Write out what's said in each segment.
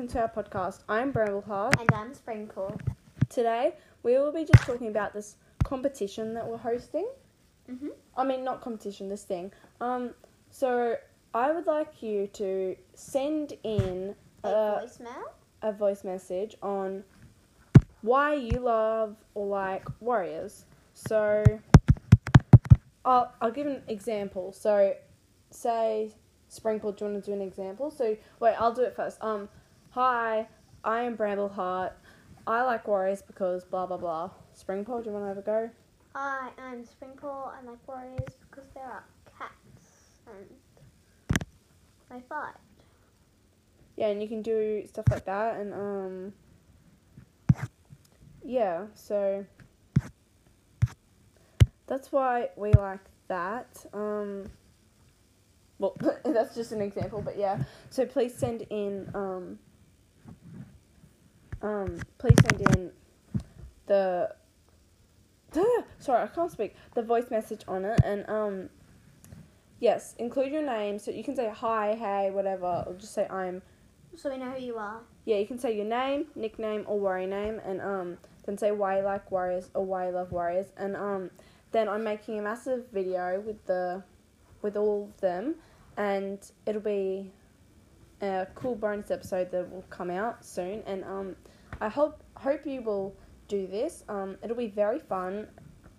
welcome to our podcast. I'm Brambleheart. And I'm Sprinkle. Today we will be just talking about this competition that we're hosting. Mm-hmm. I mean, not competition, this thing. Um, so I would like you to send in A a, voicemail. a voice message on why you love or like Warriors. So I'll, I'll give an example. So say Sprinkle, do you want to do an example? So wait, I'll do it first. Um, hi, I am Bramble Brambleheart. I like Warriors because blah blah blah. Sprinkle, do you want to have a go? Hi, I am Sprinkle. I like warriors because there are cats and they fight. Yeah, and you can do stuff like that, and um, yeah. So that's why we like that. Um, well, that's just an example, but yeah. So please send in um, um, please send in the. Sorry, I can't speak. The voice message on it, and um, yes, include your name. So you can say hi, hey, whatever, or just say I'm So we know who you are. yeah, you can say your name, nickname, or warrior name, and um, then say why you like Warriors or why you love Warriors, and um, then I'm making a massive video with the, with all of them, and it'll be a cool bonus episode that will come out soon, and um, I hope hope you will do this. Um, it'll be very fun,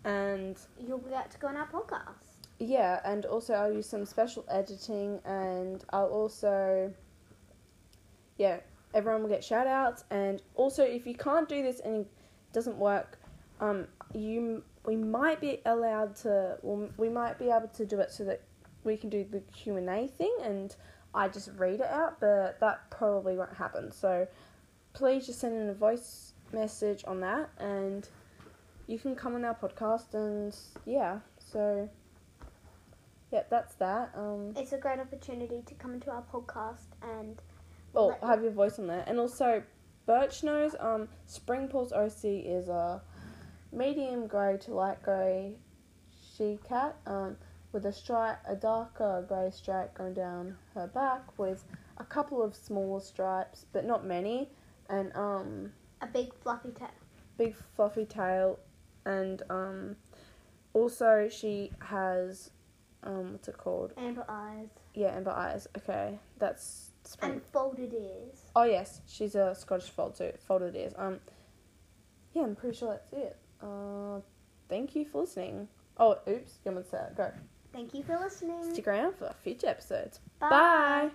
and You'll be able to go on our podcast. yeah, and also I'll use some special editing, and I'll also, yeah, everyone will get shout outs. And also, if you can't do this and it doesn't work, um, you we might be allowed to, well, we might be able to do it so that we can do the Q and A thing, and I just read it out. But that probably won't happen. So please just send in a voice message on that, and you can come on our podcast, and yeah, so. Yep, that's that. Um, It's a great opportunity to come into our podcast and well, let- have your voice on there, and also Birch Nose. Um, Spring Paws OC is a medium grey to light grey she cat. Um, with a stripe, a darker grey stripe going down her back, with a couple of smaller stripes, but not many, and um, a big fluffy tail. big fluffy tail, and um, also she has um, what's it called? Amber eyes Yeah, amber eyes. Okay, that's spring. and folded ears. Oh yes, she's a Scottish fold too. folded ears. Um, yeah, I'm pretty sure that's it. Uh, thank you for listening. Oh, oops, you to say? Go. Thank you for listening. Stick around for future episodes. Bye. Bye.